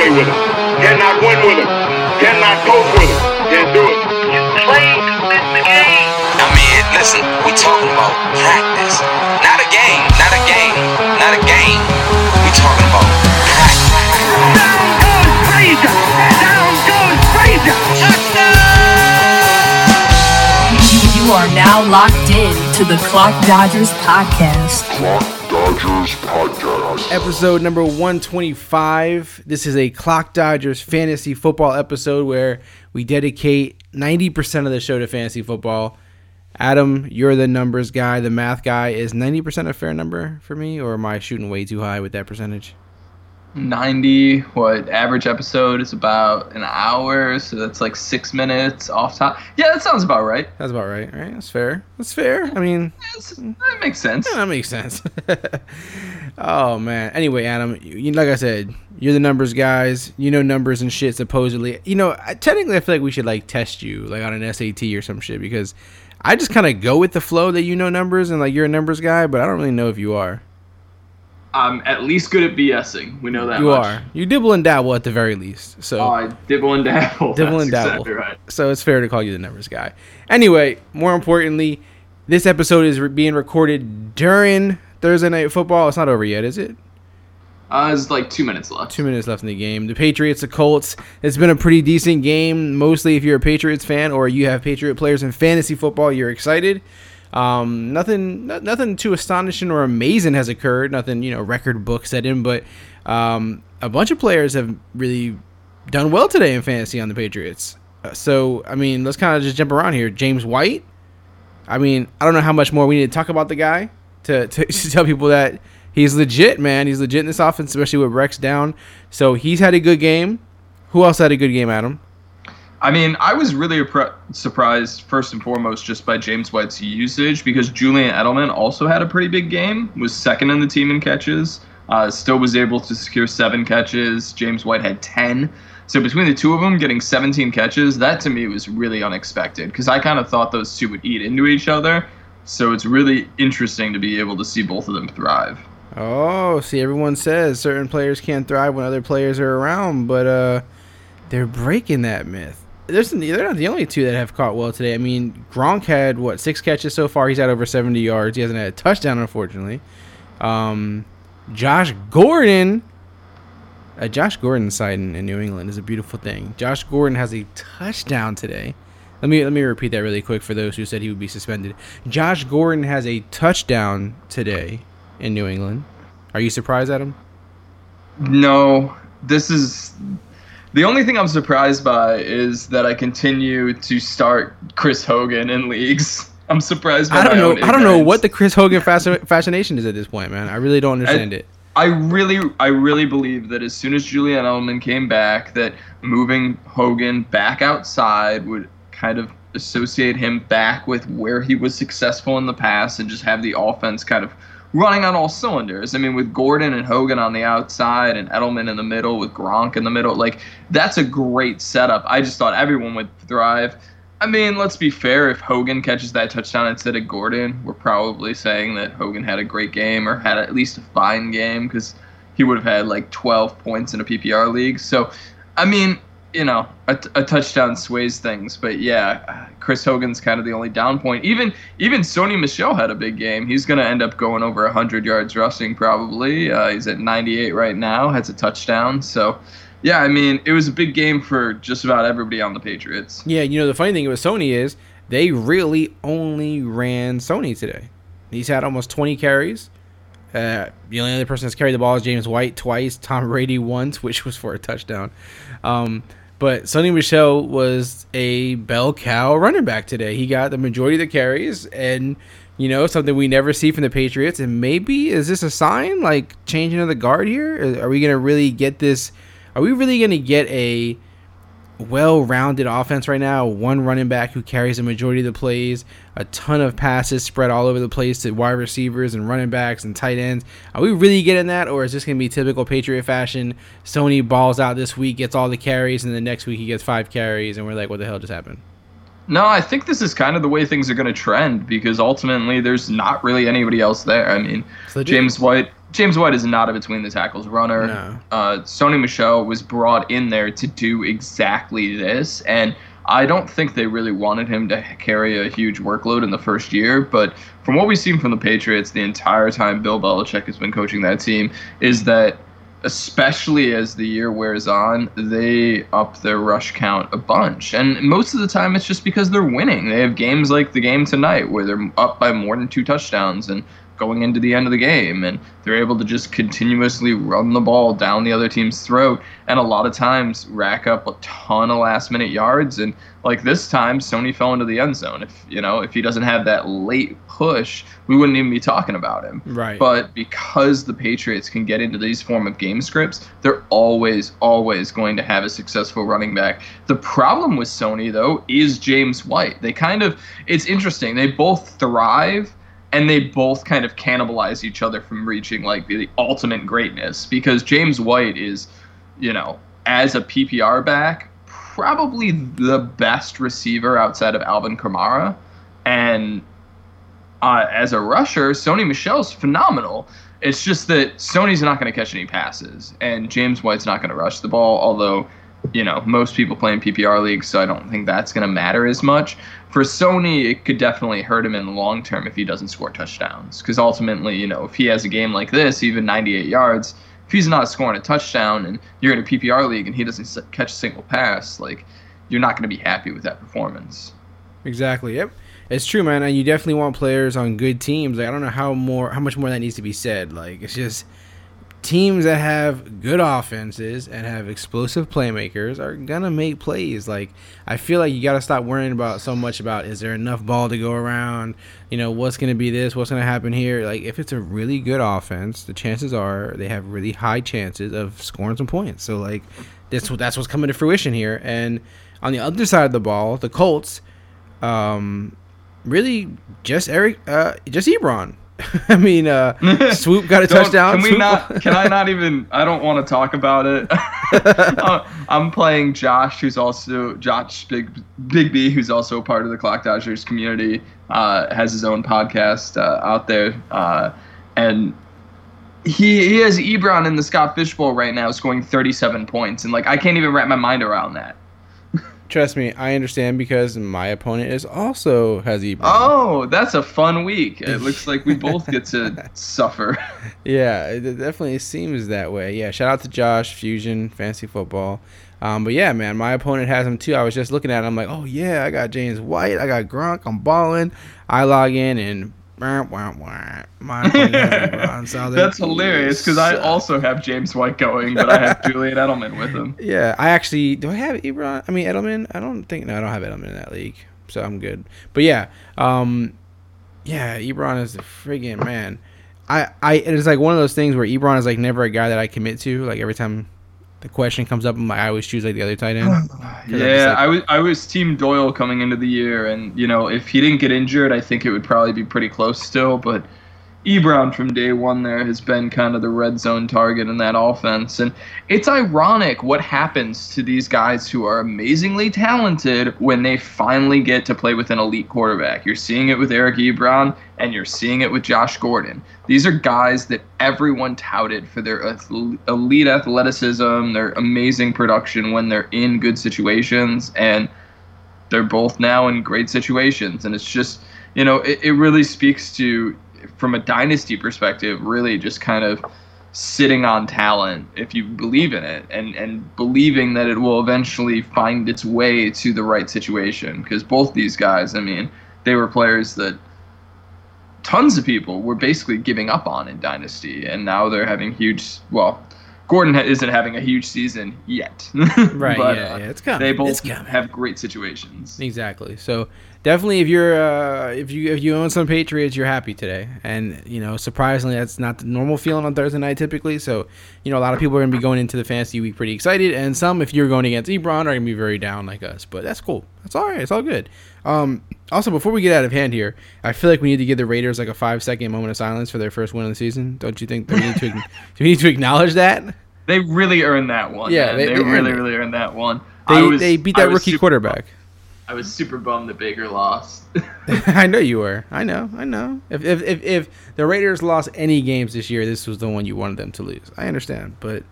play with him. Cannot win with him. Cannot coach with him. Can't do it. You play to the game. I mean, listen, we talking about practice. Not a game, not a game, not a game. We talking about practice. Down goes Frazier. Down goes Frazier. You are now locked in to the Clock Dodgers podcast. Dodgers Podcast. episode number 125. This is a Clock Dodgers fantasy football episode where we dedicate 90% of the show to fantasy football. Adam, you're the numbers guy, the math guy. Is 90% a fair number for me, or am I shooting way too high with that percentage? 90 what average episode is about an hour so that's like six minutes off top yeah that sounds about right That's about right, right? That's fair. That's fair. I mean, that makes sense Yeah, that makes sense. oh man. Anyway, Adam, you, you- like I said, you're the numbers guys. You know numbers and shit. Supposedly, you know. I- Technically, I feel like we should like test you, like on an SAT or some shit, because I just kind of go with the flow that you know numbers and like you're a numbers guy, but I don't really know if you are. I'm at least good at bsing we know that You much. are. You dibble and dabble at the very least. So. oh, I dibble and dabble Dibble That's and dabble. exactly right So it's fair to call you the numbers guy. Anyway, more importantly, this episode is re- being recorded during Thursday night football. It's not over yet, is it? uh, there's like two minutes left Two minutes left in the game. The Patriots, the Colts. It's been a pretty decent game. Mostly, if you're a Patriots fan or you have Patriot players in fantasy football, you're excited. Um, nothing, no- nothing too astonishing or amazing has occurred. Nothing, you know, record book setting. But um, a bunch of players have really done well today in fantasy on the Patriots. Uh, so, I mean, let's kind of just jump around here. James White. I mean, I don't know how much more we need to talk about the guy to, to, to tell people that he's legit, man. He's legit in this offense, especially with Rex down. So he's had a good game. Who else had a good game, Adam? I mean, I was really surprised first and foremost just by James White's usage because Julian Edelman also had a pretty big game, was second in the team in catches, uh, still was able to secure seven catches. James White had 10. So between the two of them getting 17 catches, that to me was really unexpected because I kind of thought those two would eat into each other. So it's really interesting to be able to see both of them thrive. Oh, see, everyone says certain players can't thrive when other players are around, but uh, they're breaking that myth. There's they're not the only two that have caught well today. I mean, Gronk had what six catches so far. He's had over 70 yards. He hasn't had a touchdown, unfortunately. Um, Josh Gordon, a Josh Gordon side in, in New England is a beautiful thing. Josh Gordon has a touchdown today. Let me let me repeat that really quick for those who said he would be suspended. Josh Gordon has a touchdown today in New England. Are you surprised at him? No, this is the only thing I'm surprised by is that I continue to start Chris Hogan in leagues. I'm surprised. By I don't know. I don't know what the Chris Hogan fasc- fascination is at this point, man. I really don't understand it. I really, I really believe that as soon as Julian Edelman came back, that moving Hogan back outside would kind of associate him back with where he was successful in the past, and just have the offense kind of running on all cylinders. I mean, with Gordon and Hogan on the outside, and Edelman in the middle, with Gronk in the middle, like that's a great setup. I just thought everyone would thrive. I mean, let's be fair. If Hogan catches that touchdown instead of Gordon, we're probably saying that Hogan had a great game or had at least a fine game because he would have had like 12 points in a PPR league. So, I mean, you know, a, a touchdown sways things. But yeah, Chris Hogan's kind of the only down point. Even even Sony Michel had a big game. He's going to end up going over 100 yards rushing probably. Uh, he's at 98 right now. Has a touchdown. So. Yeah, I mean, it was a big game for just about everybody on the Patriots. Yeah, you know the funny thing with Sony is they really only ran Sony today. He's had almost 20 carries. Uh, the only other person that's carried the ball is James White twice, Tom Brady once, which was for a touchdown. Um, but Sony Michel was a bell cow running back today. He got the majority of the carries, and you know something we never see from the Patriots. And maybe is this a sign, like changing of the guard here? Are we gonna really get this? Are we really gonna get a well-rounded offense right now. One running back who carries the majority of the plays, a ton of passes spread all over the place to wide receivers and running backs and tight ends. Are we really getting that, or is this going to be typical Patriot fashion? Sony balls out this week, gets all the carries, and the next week he gets five carries, and we're like, what the hell just happened? No, I think this is kind of the way things are going to trend because ultimately there's not really anybody else there. I mean. James White James White is not a between the tackles runner. No. Uh, Sony Michel was brought in there to do exactly this, and I don't think they really wanted him to carry a huge workload in the first year. But from what we've seen from the Patriots the entire time Bill Belichick has been coaching that team, is that especially as the year wears on, they up their rush count a bunch. And most of the time, it's just because they're winning. They have games like the game tonight where they're up by more than two touchdowns and going into the end of the game. And they're able to just continuously run the ball down the other team's throat. And a lot of times rack up a ton of last minute yards. And like this time, Sony fell into the end zone. If, you know, if he doesn't have that late push, we wouldn't even be talking about him. Right. But because the Patriots can get into these form of game scripts, they're always, always going to have a successful running back. The problem with Sony though is James White. They kind of it's interesting. They both thrive and they both kind of cannibalize each other from reaching like the ultimate greatness because James White is, you know, as a PPR back, probably the best receiver outside of Alvin Kamara. And uh, as a rusher, Sony Michel's phenomenal. It's just that Sony's not going to catch any passes, and James White's not going to rush the ball. Although, you know, most people play in PPR leagues, so I don't think that's going to matter as much. For Sony, it could definitely hurt him in the long term if he doesn't score touchdowns. Because ultimately, you know, if he has a game like this, even 98 yards, if he's not scoring a touchdown and you're in a PPR league and he doesn't catch a single pass, like you're not going to be happy with that performance. Exactly. Yep. It's true, man. And you definitely want players on good teams. Like I don't know how more how much more that needs to be said. Like it's just teams that have good offenses and have explosive playmakers are gonna make plays. Like I feel like you gotta stop worrying about so much about is there enough ball to go around, you know, what's gonna be this, what's gonna happen here. Like if it's a really good offense, the chances are they have really high chances of scoring some points. So like that's that's what's coming to fruition here. And on the other side of the ball, the Colts, um, really just Eric, uh, just Ebron. I mean, uh, Swoop got a touchdown. Can we Swoop- not? Can I not even? I don't want to talk about it. I'm playing Josh, who's also Josh Big Big B, who's also a part of the Clock Dodgers community. Uh, has his own podcast uh, out there, uh, and he he has Ebron in the Scott Fishbowl right now, scoring 37 points, and like I can't even wrap my mind around that. Trust me, I understand because my opponent is also has Ebron. Oh, that's a fun week. It looks like we both get to suffer. Yeah, it it definitely seems that way. Yeah, shout out to Josh Fusion Fantasy Football. Um, but yeah, man, my opponent has him too. I was just looking at him, I'm like, oh yeah, I got James White, I got Gronk, I'm balling. I log in and wah, wah, wah. That's hilarious because I also have James White going, but I have Julian Edelman with him. Yeah, I actually do. I have Ebron. I mean Edelman. I don't think no, I don't have Edelman in that league, so I'm good. But yeah, um, yeah, Ebron is the friggin' man. I, I, it is like one of those things where Ebron is like never a guy that I commit to. Like every time the question comes up, I'm like, I always choose like the other tight end. 'Cause Yeah, like- I was I was Team Doyle coming into the year, and you know if he didn't get injured, I think it would probably be pretty close still. But Ebron from day one there has been kind of the red zone target in that offense, and it's ironic what happens to these guys who are amazingly talented when they finally get to play with an elite quarterback. You're seeing it with Eric Ebron, and you're seeing it with Josh Gordon. These are guys that everyone touted for their elite athleticism, their amazing production when they're in good situations, and they're both now in great situations. And it's just, you know, it, it really speaks to, from a dynasty perspective, really just kind of sitting on talent if you believe in it and, and believing that it will eventually find its way to the right situation. Because both these guys, I mean, they were players that tons of people were basically giving up on in Dynasty, and now they're having huge. Well, Gordon ha- isn't having a huge season yet, Right, but, yeah, uh, yeah, it's coming. They both have great situations. Exactly. So definitely, if you're uh, if you if you own some Patriots, you're happy today. And you know, surprisingly, that's not the normal feeling on Thursday night typically. So you know, a lot of people are gonna be going into the fantasy week pretty excited, and some, if you're going against Ebron, are gonna be very down like us. But that's cool. That's all right. It's all good. Um, also, before we get out of hand here, I feel like we need to give the Raiders like a five second moment of silence for their first win of the season. Don't you think? we need to do we need to acknowledge that? They really earned that one. Yeah, they- they, they really, it. really earned that one. They was- they beat that rookie quarterback. I was super bummed that Baker lost. I know you were. I know. I know. If, if if if the Raiders lost any games this year, this was the one you wanted them to lose. I understand, but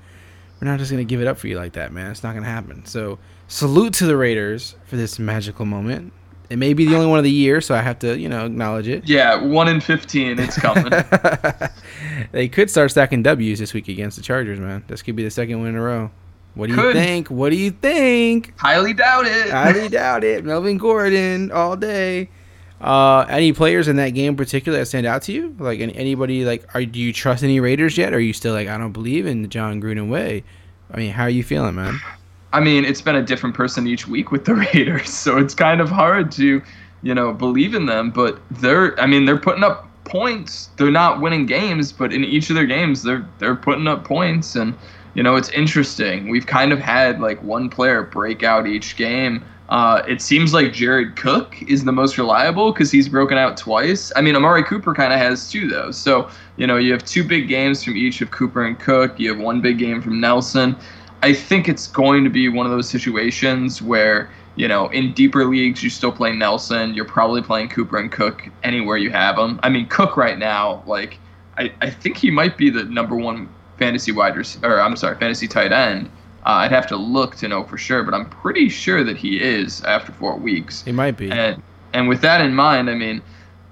we're not just gonna give it up for you like that, man. It's not gonna happen. So salute to the Raiders for this magical moment. It may be the only one of the year, so I have to, you know, acknowledge it. yeah, one in fifteen. It's coming. they could start stacking W's this week against the Chargers, man. This could be the second win in a row. What do you think? What do you think? Highly doubt it. Highly doubt it. Melvin Gordon all day. Uh, any players in that game in particular that stand out to you? Like any, anybody? Like, are do you trust any Raiders yet? Or are you still like I don't believe in the Jon Gruden way? I mean, how are you feeling, man? I mean, it's been a different person each week with the Raiders, so it's kind of hard to, you know, believe in them. But they're, I mean, they're putting up points. They're not winning games, but in each of their games, they're they're putting up points, and you know, it's interesting. We've kind of had like one player break out each game. Uh, it seems like Jared Cook is the most reliable because he's broken out twice. I mean, Amari Cooper kind of has two though. So you know, you have two big games from each of Cooper and Cook. You have one big game from Nelson. I think it's going to be one of those situations where, you know, in deeper leagues, you still play Nelson. You're probably playing Cooper and Cook anywhere you have them. I mean, Cook right now, like, I, I think he might be the number one fantasy wide receiver, or I'm sorry, fantasy tight end. Uh, I'd have to look to know for sure, but I'm pretty sure that he is after four weeks. He might be. And and with that in mind, I mean,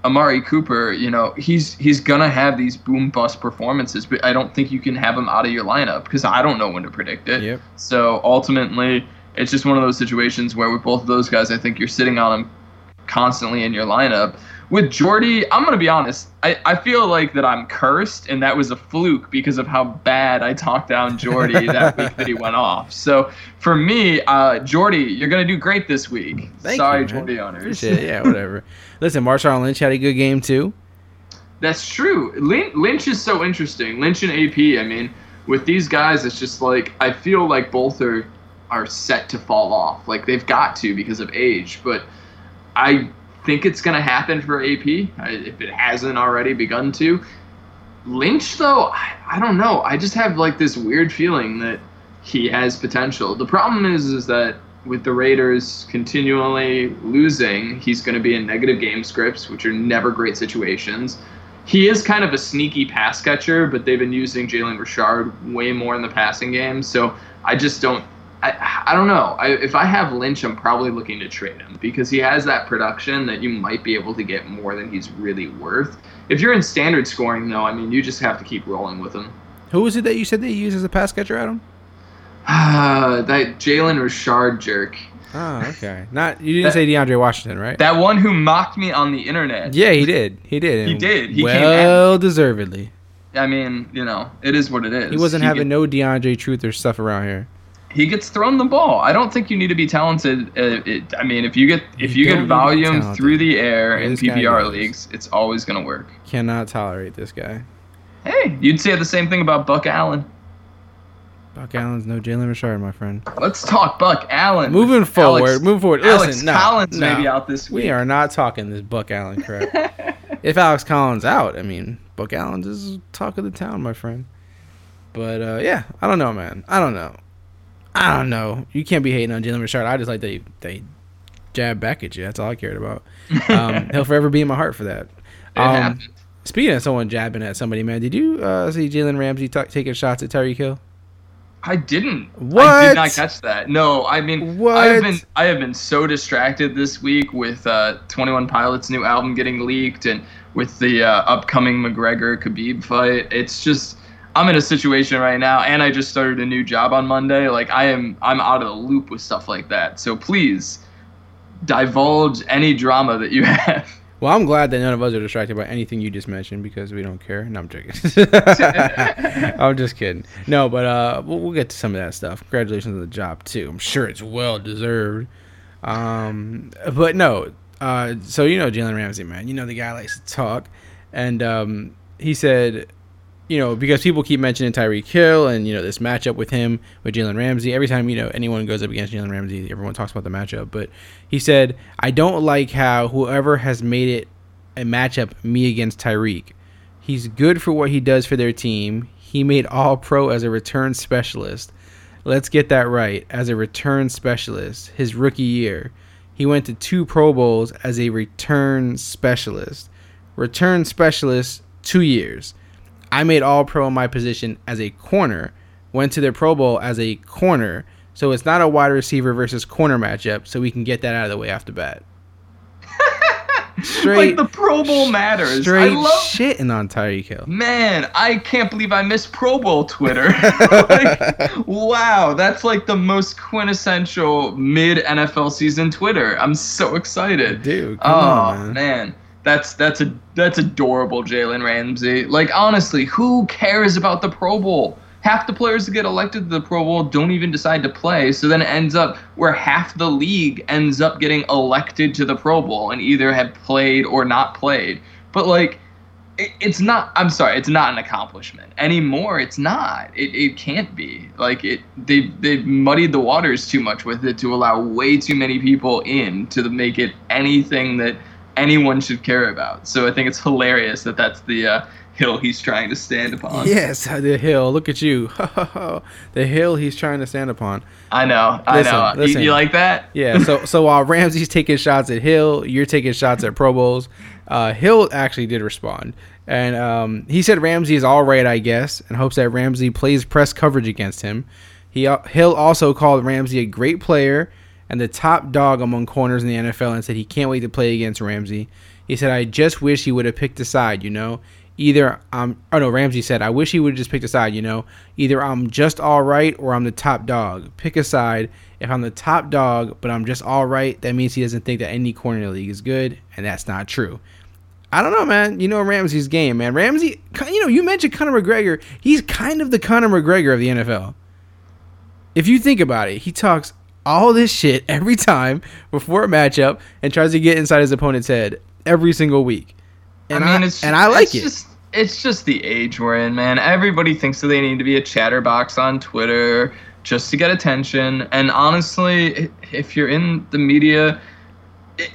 Amari Cooper, you know, he's he's gonna have these boom bust performances, but I don't think you can have him out of your lineup because I don't know when to predict it. Yep. So ultimately, it's just one of those situations where with both of those guys, I think you're sitting on them constantly in your lineup. With Jordy, I'm gonna be honest. I, I feel like that I'm cursed, and that was a fluke because of how bad I talked down Jordy that week that he went off. So for me, uh, Jordy, you're gonna do great this week. Thank Sorry, you. Jordy owners. Appreciate it. Yeah, whatever. Listen, Marshawn Lynch had a good game too. That's true. Lynch, Lynch is so interesting. Lynch and AP. I mean, with these guys, it's just like I feel like both are are set to fall off. Like they've got to because of age. But I think it's going to happen for AP if it hasn't already begun to. Lynch, though, I, I don't know. I just have like this weird feeling that he has potential. The problem is, is that with the Raiders continually losing, he's going to be in negative game scripts, which are never great situations. He is kind of a sneaky pass catcher, but they've been using Jalen Richard way more in the passing game. So I just don't. I, I don't know. I, if I have Lynch, I'm probably looking to trade him because he has that production that you might be able to get more than he's really worth. If you're in standard scoring, though, I mean, you just have to keep rolling with him. Who was it that you said that they used as a pass catcher, Adam? Ah, that Jalen Richard jerk. Oh, okay. Not you didn't say DeAndre Washington, right? That one who mocked me on the internet. yeah, he did. He did. He did. He came well deservedly. I mean, you know, it is what it is. He wasn't having get- no DeAndre Truth or stuff around here. He gets thrown the ball. I don't think you need to be talented. Uh, it, I mean, if you get if You you, to get volume through the air in PPR leagues, it's always gonna work. Cannot tolerate this guy. Hey, you'd say the same thing about Buck Allen. Buck Allen's no Jalen Richard, my friend. Let's talk Buck Allen. Moving forward, Alex- move forward. Alex Listen, no, Collins no. may be out this week. We are not talking this Buck Allen crap. if Alex Collins out, I mean, Buck Allen's is talk of the town, my friend. But uh, yeah, I don't know, man. I don't know. I don't know. You can't be hating on Jalen Richard. I just like they they jab back at you. That's all I cared about. Um, he'll forever be in my heart for that. Um, speaking of someone jabbing at somebody, man, did you uh, see Jalen Ramsey ta taking shots at Tyreek Hill? I didn't. What? I did not catch that. No, I mean, What? I have been I have been so distracted this week with uh, Twenty One Pilots' new album getting leaked and with the uh, upcoming McGregor Khabib fight. It's just I'm in a situation right now, and I just started a new job on Monday. Like I am I'm out of the loop with stuff like that. So please divulge any drama that you have. Well, I'm glad that none of us are distracted by anything you just mentioned because we don't care. No, I'm joking. I'm just kidding. No, but uh, we'll, we'll get to some of that stuff. Congratulations on the job too. I'm sure it's well deserved. Um, but no. Uh, so you know Jalen Ramsey, man. You know the guy likes to talk, and um, he said, you know, because people keep mentioning Tyreek Hill and you know this matchup with him with Jalen Ramsey. Every time you know anyone goes up against Jalen Ramsey, everyone talks about the matchup. But he said, I don't like how whoever has made it a matchup me against Tyreek. He's good for what he does for their team. He made All Pro as a return specialist. Let's get that right. As a return specialist, his rookie year, He went to two Pro Bowls as a return specialist. Return specialist, two years. I made All Pro in my position as a corner. Went to the Pro Bowl as a corner. So it's not a wide receiver versus corner matchup. So we can get that out of the way off the bat. like the Pro Bowl matters. Straight I love shitting on Tyreek Hill. Man, I can't believe I missed Pro Bowl Twitter. like, wow, that's like the most quintessential mid NFL season Twitter. I'm so excited. Dude, come oh on, man. man. That's that's a that's adorable, Jalen Ramsey. Like honestly, who cares about the Pro Bowl? Half the players that get elected to the Pro Bowl don't even decide to play. So then it ends up where half the league ends up getting elected to the Pro Bowl and either have played or not played. But like it, it's not i'm sorry it's not an accomplishment anymore it's not it, it can't be like it they've they've muddied the waters too much with it to allow way too many people in to make it anything that anyone should care about so i think it's hilarious that that's the uh, hill he's trying to stand upon Yes, the hill. Look at you. the hill he's trying to stand upon. i know i Listen, know You- listen. You, like that Yeah. So so while Ramsey's taking shots at Hill, you're taking shots at Pro Bowls. Uh, Hill actually did respond, and um, he said Ramsey is all right, I guess, and hopes that Ramsey plays press coverage against him. He uh, Hill also called Ramsey a great player and the top dog among corners in the NFL, and said he can't wait to play against Ramsey. He said, "I just wish he would have picked a side, you know." Either I'm, oh no, Ramsey said, I wish he would have just picked a side, you know. Either I'm just all right or I'm the top dog. Pick a side. If I'm the top dog, but I'm just all right, that means he doesn't think that any corner in the league is good, and that's not true. I don't know, man. You know Ramsey's game, man. Ramsey, you know, you mentioned Conor McGregor. He's kind of the Conor McGregor of the NFL. If you think about it, he talks all this shit every time before a matchup and tries to get inside his opponent's head every single week. And I, I mean, it's and I like it's it. Just, it's just the age we're in, man. Everybody thinks that they need to be a chatterbox on Twitter just to get attention. And honestly, if you're in the media,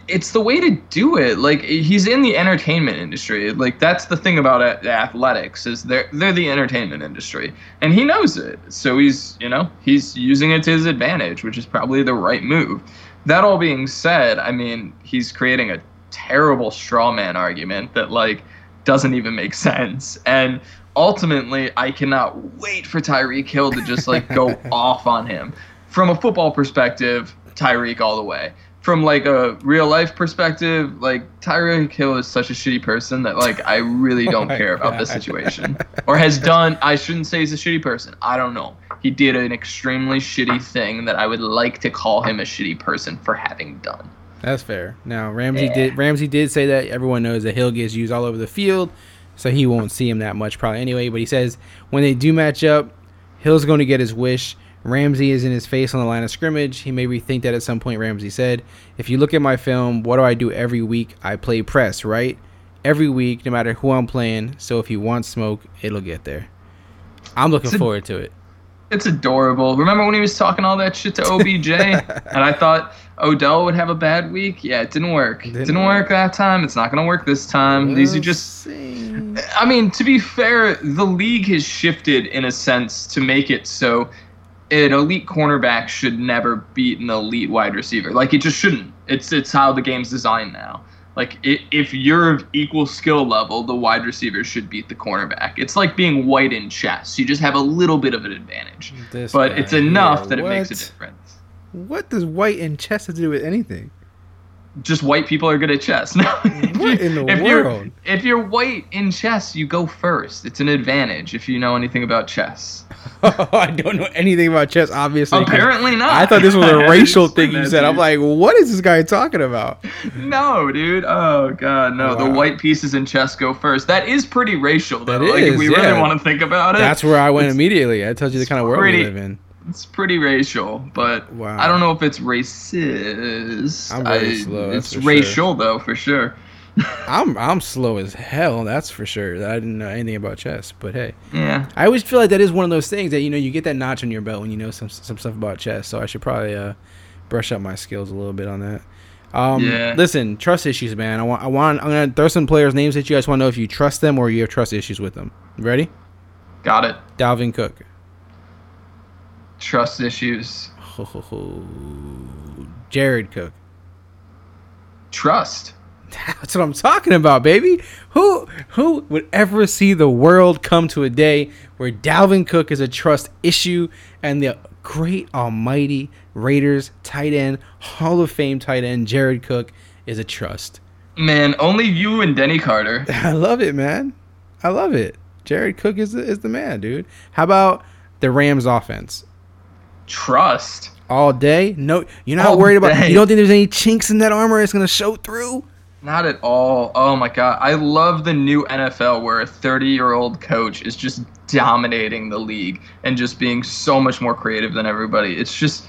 it's the way to do it. Like he's in the entertainment industry. Like that's the thing about athletics is they're they're the entertainment industry, and he knows it. So he's you know he's using it to his advantage, which is probably the right move. That all being said, I mean he's creating a terrible straw man argument that like doesn't even make sense. And ultimately, I cannot wait for Tyreek Hill to just like go off on him. From a football perspective, Tyreek all the way. From like a real life perspective, like Tyreek Hill is such a shitty person that like I really oh don't my care about this situation. Or has done I shouldn't say he's a shitty person. I don't know. He did an extremely shitty thing that I would like to call him a shitty person for having done. That's fair. Now Ramsey did Ramsey did say that everyone knows that Hill gets used all over the field, so he won't see him that much probably anyway. But he says when they do match up, Hill's going to get his wish. Ramsey is in his face on the line of scrimmage. He may rethink that at some point. Ramsey said, "If you look at my film, what do I do every week? I play press, right? Every week, no matter who I'm playing. So if you want smoke, it'll get there. I'm looking a- forward to it. It's adorable. Remember when he was talking all that shit to OBJ? and I thought Odell would have a bad week? Yeah, it didn't work. Didn't Didn't, work. that time. It's not going to work this time. These are just. See. I mean, to be fair, the league has shifted in a sense to make it so an elite cornerback should never beat an elite wide receiver. Like it just shouldn't. It's it's how the game's designed now. Like i if you're of equal skill level, the wide receiver should beat the cornerback. It's like being white in chess. You just have a little bit of an advantage, This but guy it's enough that it makes a difference. What does white in chess have to do with anything? Just white people are good at chess. No, if What you- in the if you're- If you're white in chess, you go first. It's an advantage if you know anything about chess. I don't know anything about chess, obviously. Apparently not. I thought this was a racial thing you said. to I'm like, what is this guy talking about? No, dude. Oh god, no. Oh, the white pieces in chess go first. That is pretty racial, though. That like, is, if we yeah. really want to think about it, That's where I went immediately. I told you the kind of world pretty- we live in. It's pretty racial, but Wow. I don't know if it's racist. I'm very I- slow, It's for sure. racial, though, for sure. I'm I'm slow as hell. That's for sure. I didn't know anything about chess, but hey, Yeah. I always feel like that is one of those things that you know you get that notch on your belt when you know some some stuff about chess. So I should probably uh, brush up my skills a little bit on that. Um, Yeah. Listen, trust issues, man. I want I want I'm gonna throw some players' names at you. I just want to know if you trust them or you have trust issues with them. Ready? Got it. Dalvin Cook. Trust issues. Oh, Jared Cook. Trust. That's what I'm talking about, baby. Who who would ever see the world come to a day where Dalvin Cook is a trust issue and the great almighty Raiders tight end, Hall of Fame tight end Jared Cook is a trust? Man, only you and Denny Carter. I love it, man. I love it. Jared Cook is the, is the man, dude. How about the Rams offense? Trust. All day? No, you're not All worried about. day. You don't think there's any chinks in that armor that's gonna show through? Not at all. Oh my god. I love the new NFL where a 30 year old coach is just dominating the league and just being so much more creative than everybody. It's just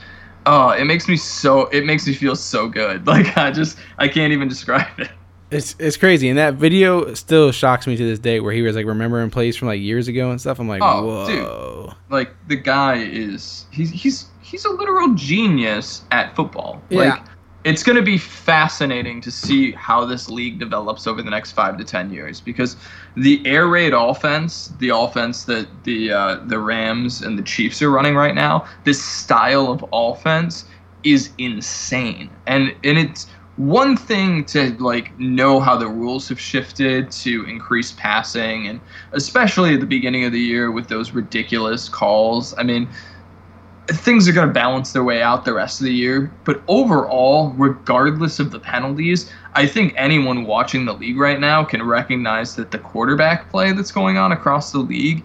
oh, it makes me so it makes me feel so good. Like I just I can't even describe it. It's it's crazy, and that video still shocks me to this day, where he was like remembering plays from like years ago and stuff. I'm like, Oh, whoa, Like the guy is he's he's he's a literal genius at football. Yeah. Like it's going to be fascinating to see how this league develops over the next 5 to 10 years because the air raid offense, the offense that the uh, the Rams and the Chiefs are running right now, this style of offense is insane. And and it's one thing to like know how the rules have shifted to increase passing and especially at the beginning of the year with those ridiculous calls. I mean, things are going to balance their way out the rest of the year. But overall, regardless of the penalties, I think anyone watching the league right now can recognize that the quarterback play that's going on across the league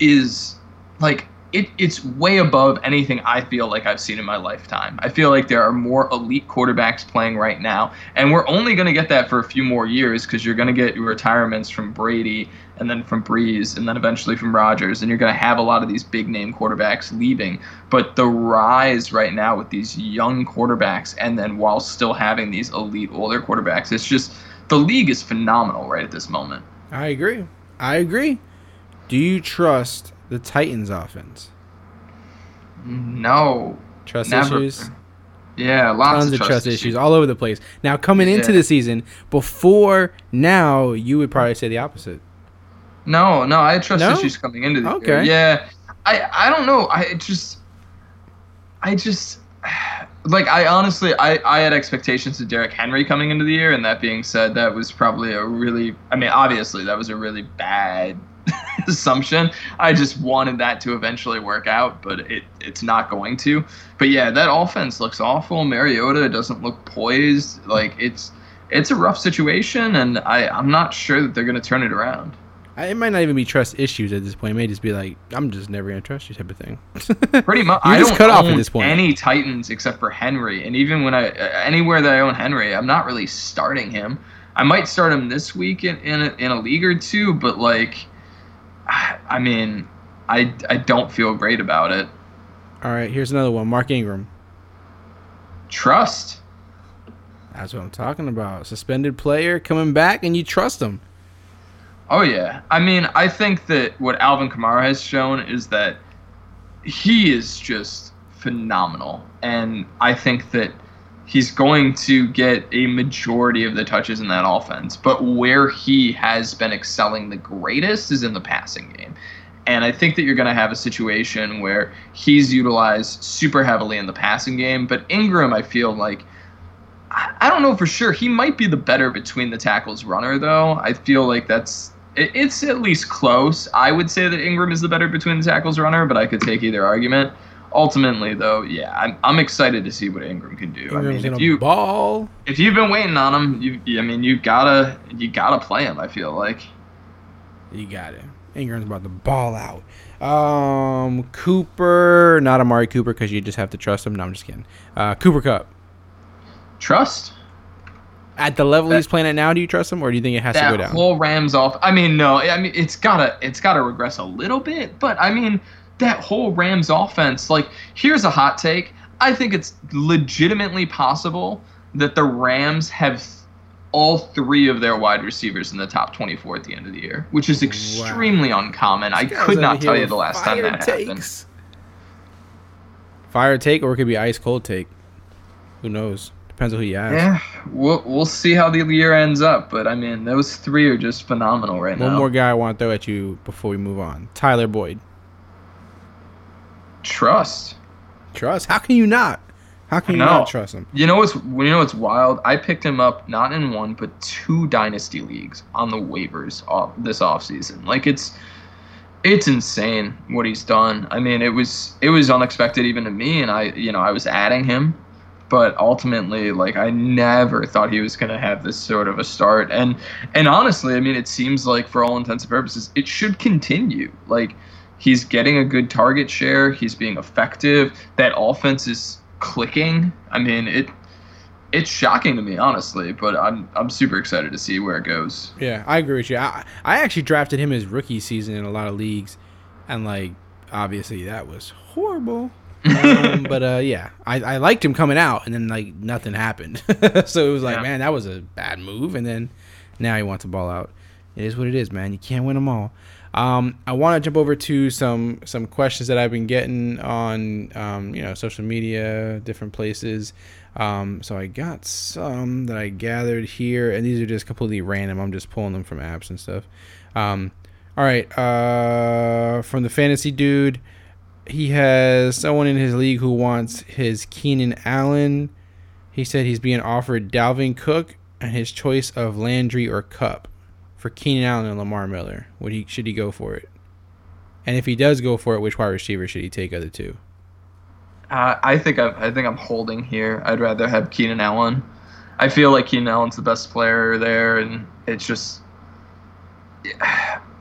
is like it, it's way above anything I feel like I've seen in my lifetime. I feel like there are more elite quarterbacks playing right now, and we're only going to get that for a few more years because you're going to get your retirements from Brady and then from Brees and then eventually from Rodgers, and you're going to have a lot of these big name quarterbacks leaving. But the rise right now with these young quarterbacks, and then while still having these elite older quarterbacks, it's just the league is phenomenal right at this moment. I agree. I agree. Do you trust the Titans offense? No, Trust Never. issues. yeah, lots Tons of of trust issues all over the place. Now coming into the season, before now, you would probably say the opposite. No, no, I had trust No? issues coming into the Okay. year. Yeah, I, I don't know. I just, I just, like, I honestly, I, I had expectations of Derrick Henry coming into the year, and that being said, that was probably a really, I mean, obviously, that was a really bad assumption. I just wanted that to eventually work out, but it, it's not going to. But yeah, that offense looks awful. Mariota doesn't look poised. Like, it's, it's a rough situation, and I, I'm not sure that they're going to turn it around. I- It might not even be trust issues at this point. It may just be like, I'm just never gonna trust you type of thing. Pretty much. I just don't cut off at own this point. Any Titans except for Henry, and even when I anywhere that I own Henry, I'm not really starting him. I might start him this week in in a, in a league or two, but like, I mean, I I don't feel great about it. All right, here's another one. Mark Ingram. Trust. That's what I'm talking about. Suspended player coming back, and you trust him. Oh yeah. I mean, I think that what Alvin Kamara has shown is that he is just phenomenal, and I think that he's going to get a majority of the touches in that offense. But where he has been excelling the greatest is in the passing game. And I think that you're going to have a situation where he's utilized super heavily in the passing game. But Ingram, I feel like, I don't know for sure. He might be the better between the tackles runner, though. I feel like that's it's at least close. I would say that Ingram is the better between the tackles runner, but I could take either argument. Ultimately, though, yeah, I'm, I'm excited to see what Ingram can do. I Ingram's mean, gonna if you ball. if you've been waiting on him, you I mean you gotta you gotta play him. I feel like You got it. Ingram's about to ball out. Um, Cooper, not Amari Cooper because you just have to trust him. No, I'm just kidding. Uh, Cooper Kupp. trust At the level he's playing at now, do you trust him, or do you think it has to go that down? whole Rams off. I mean, no, I mean it's gotta it's gotta regress a little bit, but I mean that whole Rams offense. Like, here's a hot take. I think it's legitimately possible that the Rams have all three of their wide receivers in the top 24 at the end of the year, which is extremely uncommon. I could not tell you the last time that happened. Fire take, or it could be ice cold take. Who knows? Depends on who you ask. Yeah, we'll we'll see how the year ends up, but I mean those three are just phenomenal right One now. One more guy I want to throw at you before we move on. Tyler Boyd. Trust. Trust? How can you not? How can you not trust him? You know what's you know what's wild? I picked him up not in one but two dynasty leagues on the waivers off this offseason. Like it's it's insane what he's done. I mean, it was it was unexpected even to me and I you know, I was adding him, but ultimately like I never thought he was going to have this sort of a start and and honestly, I mean, it seems like for all intents and purposes it should continue. Like he's getting a good target share, he's being effective, that offense is clicking. I mean, it it's shocking to me honestly, but I'm I'm super excited to see where it goes. Yeah, I agree with you. I, I actually drafted him his rookie season in a lot of leagues, and like obviously that was horrible. um, but uh, yeah, I, I liked him coming out, and then like nothing happened. so it was like, Yeah. man, that was a bad move. And then now he wants to ball out. It is what it is, man. You can't win them all. Um, I want to jump over to some some questions that I've been getting on um, you know social media, different places. Um, so I got some that I gathered here, and these are just completely random. I'm just pulling them from apps and stuff. Um, all right, uh, from the fantasy dude, he has someone in his league who wants his Keenan Allen. He said he's being offered Dalvin Cook and his choice of Landry or Kupp for Keenan Allen and Lamar Miller. Would he should he go for it? And if he does go for it, which wide receiver should he take of the two? Uh, I think I'm, I think I'm holding here. I'd rather have Keenan Allen. I feel like Keenan Allen's the best player there, and it's just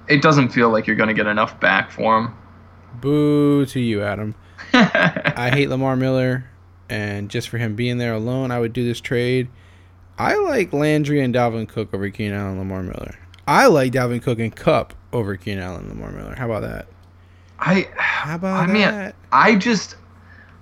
it doesn't feel like you're going to get enough back for him. Boo to you, Adam. I hate Lamar Miller, and just for him being there alone, I would do this trade. I like Landry and Dalvin Cook over Keenan Allen and Lamar Miller. I like Dalvin Cook and Kupp over Keenan Allen and Lamar Miller. How about that? I How about I mean, that? I just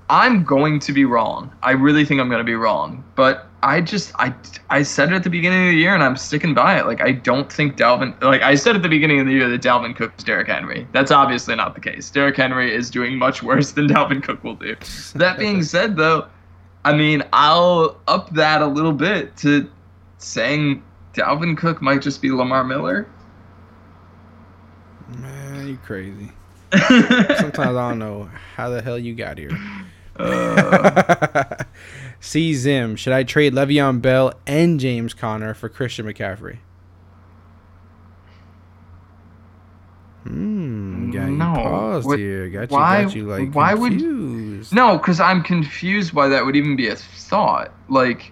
I'm going to be wrong. I really think I'm going to be wrong, but I just I I said it at the beginning of the year and I'm sticking by it. Like I don't think Dalvin like I said at the beginning of the year that Dalvin Cook is Derrick Henry. That's obviously not the case. Derrick Henry is doing much worse than Dalvin Cook will do. That being said though, I mean, I'll up that a little bit to saying Dalvin Cook might just be Lamar Miller. Man, you crazy. Sometimes I don't know how the hell you got here. Uh, C Zim, should I trade Le'Veon Bell and James Conner for Christian McCaffrey? Hmm. No. paused What- here. Got you. why- Got you like why would- No, because I'm confused why that would even be a thought. Like,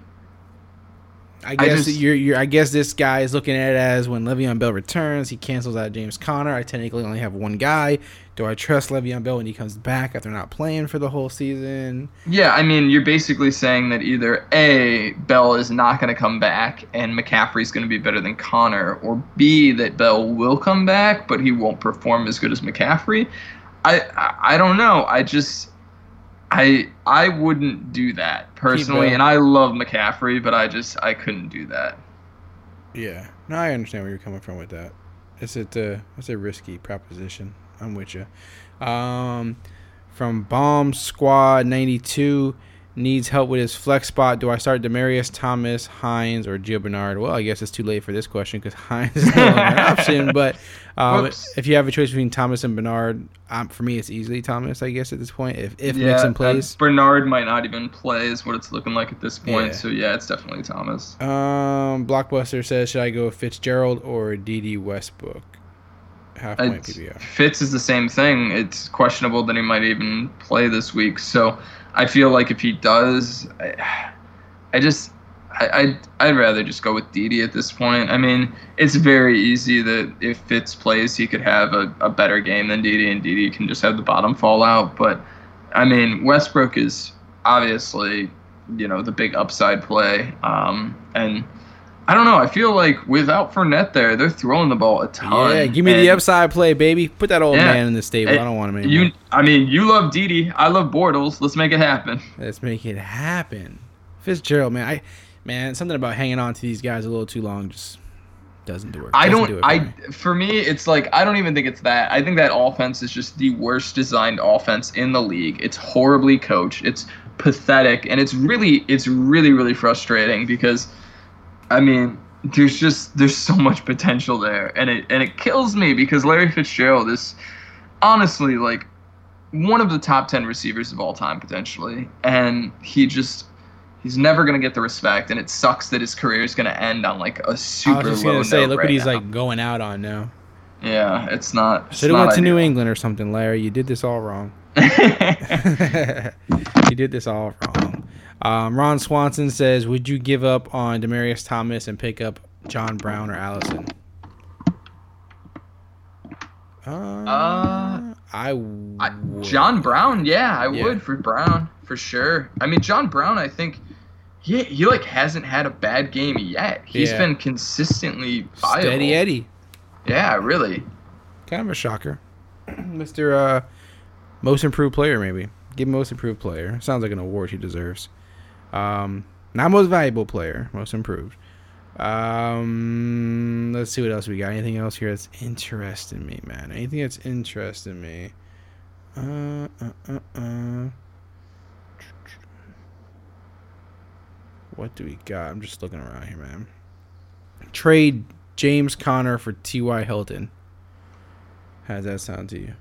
I guess just- you're, you're. I guess this guy is looking at it as when Le'Veon Bell returns, he cancels out James Conner. I technically only have one guy. Do I trust Le'Veon Bell when he comes back after not playing for the whole season? yeah, I mean, you're basically saying that either A, Bell is not going to come back and McCaffrey's going to be better than Conner, or B, that Bell will come back, but he won't perform as good as McCaffrey. I, I, I don't know. I just. I I wouldn't do that personally, and I love McCaffrey, but I just I couldn't do that. Yeah, no, I understand where you're coming from with that. It's a uh, it's a risky proposition. I'm with you. Um, from Bomb Squad 92 needs help with his flex spot. Do I start Demaryius Thomas, Hines, or Gio Bernard? Well, I guess it's too late for this question because Hines is no longer an option. But um, if you have a choice between Thomas and Bernard, um, for me it's easily Thomas. I guess at this point, if if yeah, Mixon uh, plays. Bernard might not even play, is what it's looking like at this point. Yeah. So yeah, it's definitely Thomas. Um, Blockbuster says, should I go Fitzgerald or Dede Westbrook? Half point It's- PPR. Fitz is the same thing. It's questionable that he might even play this week. So I feel like if he does, I, I just I, I'd, I'd rather just go with Dede at this point. I mean, it's very easy that if Fitz plays, he could have a, a better game than Dede, and Dede can just have the bottom fall out. But I mean, Westbrook is obviously you know the big upside play, um, and. I don't know. I feel like without Fournette there, they're throwing the ball a ton. Yeah, give me the upside play, baby. Put that old Yeah. man in the stable. I don't want him anymore. You, I mean, you love Dede. I love Bortles. Let's make it happen. Let's make it happen. Fitzgerald, man, I man, something about hanging on to these guys a little too long just doesn't do it. I don't. do it for I me. for me, it's like I don't even think it's that. I think that offense is just the worst designed offense in the league. It's horribly coached. It's pathetic, and it's really, it's really, really frustrating because, I mean, there's just there's so much potential there, and it and it kills me because Larry Fitzgerald is honestly like one of the top 10 receivers of all time potentially and he just he's never going to get the respect and it sucks that his career is going to end on like a super I was just gonna say, look right what he's now. like going out on now. yeah it's not Should have went to New. England or something, Larry. You did this all wrong. you did this all wrong. Um, Ron Swanson says, "Would you give up on Demaryius Thomas and pick up John Brown or Allison?" Uh, Uh, I, I. John Brown, yeah, I Yeah. would for Brown for sure. I mean, John Brown, I think he he like hasn't had a bad game yet. He's Yeah. been consistently viable. Steady Eddie. Yeah, really. Kind of a shocker, Mister uh, Most Improved Player. Maybe give Most Improved Player. Sounds like an award he deserves. Um, not Most Valuable Player, Most Improved. Um, let's see what else we got. Anything else here that's interesting me, man? Anything that's interesting me? Uh, uh, uh, uh. What do we got? I'm just looking around here, man. Trade James Conner for T.Y. Hilton. How does that sound to you?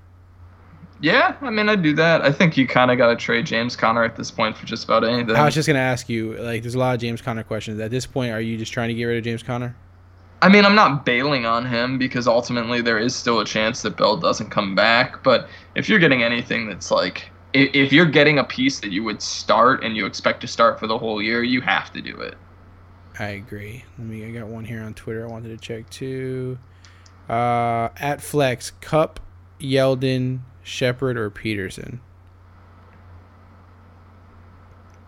Yeah, I mean, I'd do that. I think you kind of got to trade James Conner at this point for just about anything. I was just gonna ask you, like, there's a lot of James Conner questions. At this point, are you just trying to get rid of James Conner? I mean, I'm not bailing on him because ultimately there is still a chance that Bell doesn't come back. But if you're getting anything that's like, if you're getting a piece that you would start and you expect to start for the whole year, you have to do it. I agree. Let me. I got one here on Twitter. I wanted to check too. Uh, at Flex, Kupp, Yeldon, Shepard, or Peterson.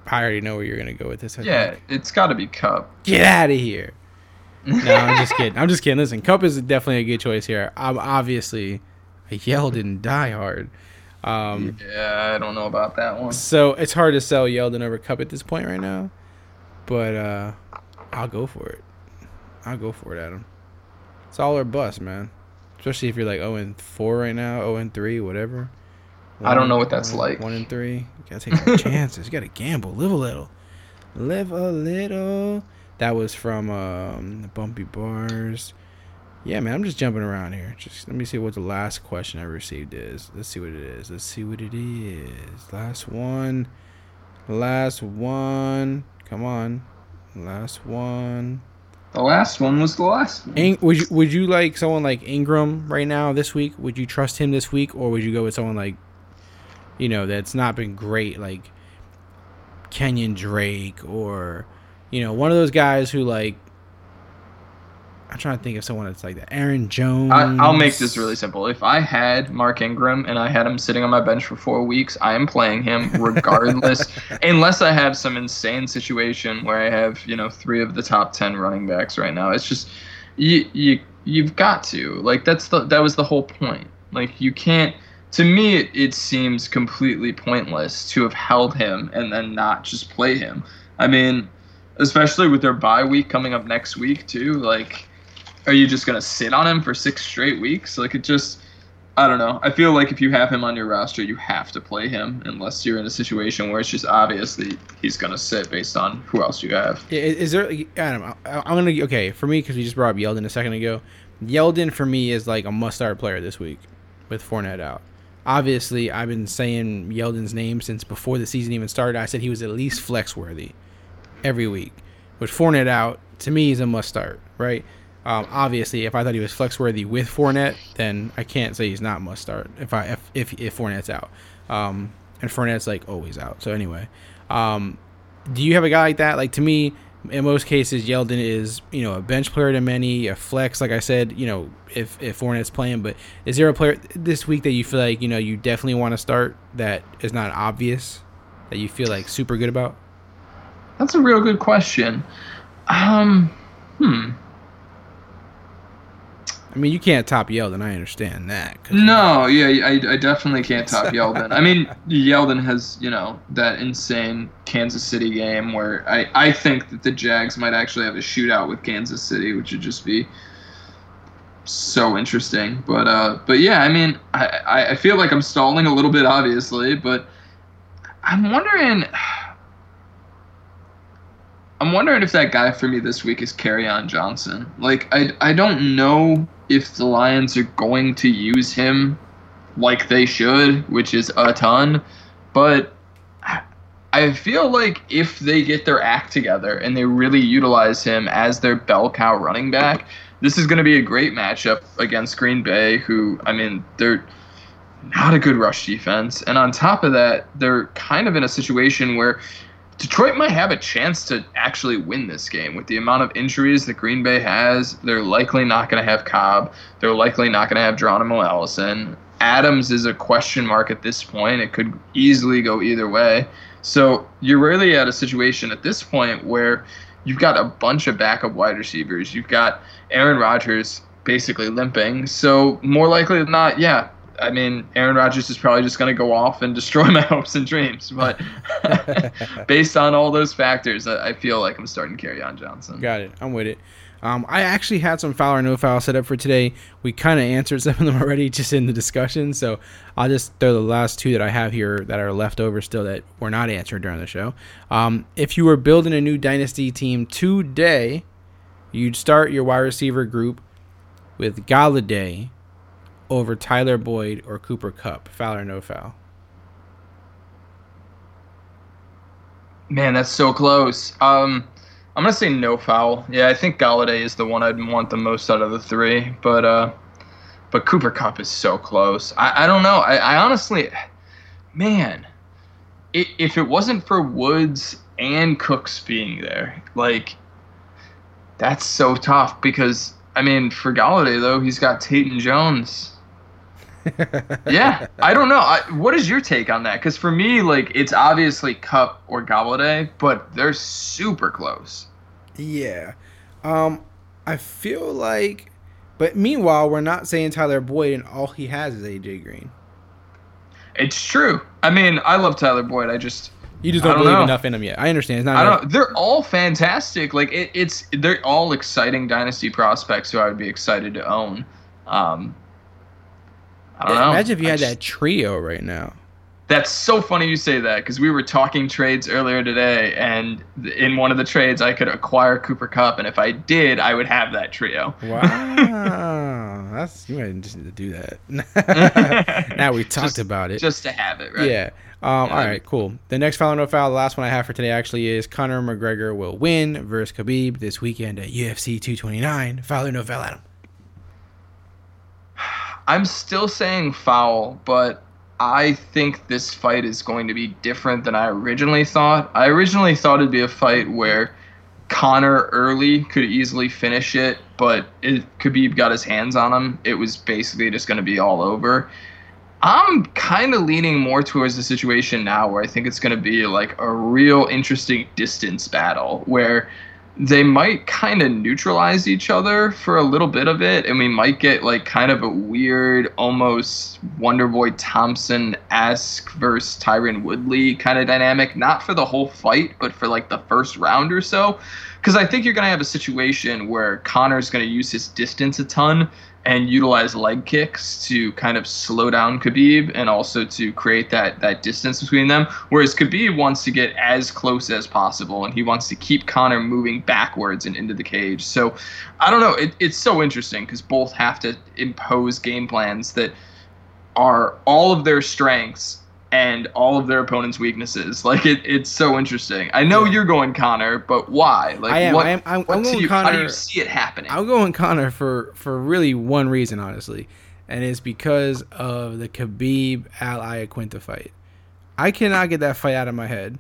I already know where you're gonna go with this. I Yeah, think. it's got to be Kupp. Get out of here. No, I'm just kidding. I'm just kidding. Listen, Kupp is definitely a good choice here. I'm obviously a Die Hard. Um, Yeah, I don't know about that one. So it's hard to sell Yeldon over Kupp at this point right now, but uh, I'll go for it. I'll go for it, Adam. It's all or bust, man. Especially if you're like 0 and 4 right now, 0 and 3, whatever. I don't know what that's One- like. 1 and 3. You gotta take some chances. You gotta gamble. Live a little. Live a little. That was from um, the Bumpy Bars. Yeah, man, I'm just jumping around here. Just let me see what the last question I received is. Let's see what it is. Let's see what it is. Last one. Last one. Come on. Last one. The last one was the last one. In- would you would you like someone like Ingram right now this week? Would you trust him this week, or would you go with someone like, you know, that's not been great, like Kenyan Drake, or you know, one of those guys who like. I'm trying to think of someone that's like that. Aaron Jones. I, I'll make this really simple. If I had Mark Ingram and I had him sitting on my bench for four weeks, I am playing him regardless, unless I have some insane situation where I have you know three of the top ten running backs right now. It's just you you you've got to like that's the that was the whole point. Like you can't. To me, it, it seems completely pointless to have held him and then not just play him. I mean, especially with their bye week coming up next week too. Like are you just gonna sit on him for six straight weeks? Like it just, I don't know. I feel like if you have him on your roster, you have to play him unless you're in a situation where it's just obvious that he's gonna sit based on who else you have. Is, is there? Adam, I'm gonna okay for me because we just brought up Yeldon a second ago. Yeldon for me is like a must-start player this week with Fournette out. Obviously, I've been saying Yeldon's name since before the season even started. I said he was at least flex worthy every week. With Fournette out, to me, he's a must-start. Right? Um, obviously, if I thought he was flex worthy with Fournette, then I can't say he's not must-start. If I if if, if Fournette's out, um, and Fournette's like always out. So anyway, um, do you have a guy like that? Like to me, in most cases, Yeldon is you know a bench player to many, a flex. Like I said, you know if if Fournette's playing, but is there a player this week that you feel like you know you definitely want to start that is not obvious that you feel like super good about? That's a real good question. Um, hmm. I mean, you can't top Yeldon. I understand that. No, yeah, I, I definitely can't top Yeldon. I mean, Yeldon has, you know, that insane Kansas City game where I, I think that the Jags might actually have a shootout with Kansas City, which would just be so interesting. But uh, but yeah, I mean, I, I, feel like I'm stalling a little bit, obviously, but I'm wondering. I'm wondering if that guy for me this week is on Johnson. Like I I don't know if the Lions are going to use him like they should, which is a ton. But I feel like if they get their act together and they really utilize him as their bell cow running back, this is going to be a great matchup against Green Bay, who, I mean, they're not a good rush defense. And on top of that, they're kind of in a situation where Detroit might have a chance to actually win this game with the amount of injuries that Green Bay has. They're likely not going to have Cobb. They're likely not going to have Geronimo Allison. Adams is a question mark at this point. It could easily go either way. So you're really at a situation at this point where you've got a bunch of backup wide receivers. You've got Aaron Rodgers basically limping. So more likely than not, yeah. I mean, Aaron Rodgers is probably just going to go off and destroy my hopes and dreams. But based on all those factors, I feel like I'm starting Kerryon Johnson. Got it. I'm with it. Um, I actually had some foul or no foul set up for today. We kind of answered some of them already just in the discussion. So I'll just throw the last two that I have here that are left over still that were not answered during the show. Um, if you were building a new dynasty team today, you'd start your wide receiver group with Golladay over Tyler Boyd or Cooper Kupp? Foul or no foul? Man, that's so close. Um, I'm gonna say no foul. Yeah, I think Golladay is the one I'd want the most out of the three, but uh, but Cooper Kupp is so close. I, I don't know. I, I honestly, man, it, if it wasn't for Woods and Cooks being there, like that's so tough because I mean for Golladay though he's got Tate and Jones. Yeah, I don't know. I, what is your take on that? Because for me, like it's obviously Kupp or Golladay, but they're super close. Yeah, um, I feel like, but meanwhile, we're not saying Tyler Boyd, and all he has is AJ Green. It's true. I mean, I love Tyler Boyd. I just you just don't, don't believe know. enough in him yet. I understand. It's not I don't. They're all fantastic. Like it, it's they're all exciting dynasty prospects who I would be excited to own. Um, I don't yeah, know. Imagine if you I had just, that trio right now. That's so funny you say that because we were talking trades earlier today, and in one of the trades, I could acquire Cooper Kupp, and if I did, I would have that trio. Wow, that's you might just need to do that. now we talked just, about it, just to have it, right? Yeah. Um, yeah. All right, cool. The next foul no foul, the last one I have for today actually is Conor McGregor will win versus Khabib this weekend at UFC 229. Foul no foul, Adam? I'm still saying foul, but I think this fight is going to be different than I originally thought. I originally thought it'd be a fight where Conor early could easily finish it, but if Khabib got his hands on him, it was basically just going to be all over. I'm kind of leaning more towards the situation now where I think it's going to be like a real interesting distance battle where they might kind of neutralize each other for a little bit of it, and we might get like kind of a weird, almost Wonderboy Thompson esque versus Tyron Woodley kind of dynamic. Not for the whole fight, but for like the first round or so. Because I think you're going to have a situation where Conor's going to use his distance a ton and utilize leg kicks to kind of slow down Khabib and also to create that that distance between them. Whereas Khabib wants to get as close as possible and he wants to keep Conor moving backwards and into the cage. So I don't know. It, it's so interesting because both have to impose game plans that are all of their strengths and all of their opponents' weaknesses. Like it, it's so interesting. I know you're going Conor, but why? Like I am. What, I am. I'm, I'm going you, Conor. How do you see it happening? I'm going Conor for for really one reason, honestly, and it's because of the Khabib Al Iaquinta fight. I cannot get that fight out of my head,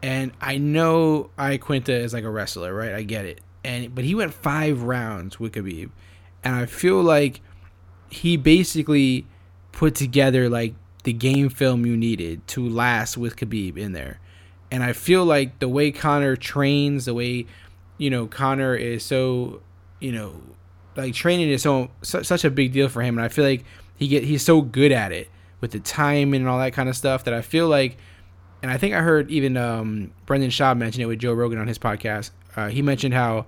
and I know Iaquinta is like a wrestler, right? I get it, and but he went five rounds with Khabib, and I feel like he basically put together like the game film you needed to last with Khabib in there. And I feel like the way Conor trains, the way you know Conor is so, you know, like training is so, such a big deal for him, and I feel like he get he's so good at it with the time and all that kind of stuff that I feel like, and I think I heard even um, Brendan Schaub mention it with Joe Rogan on his podcast. Uh, he mentioned how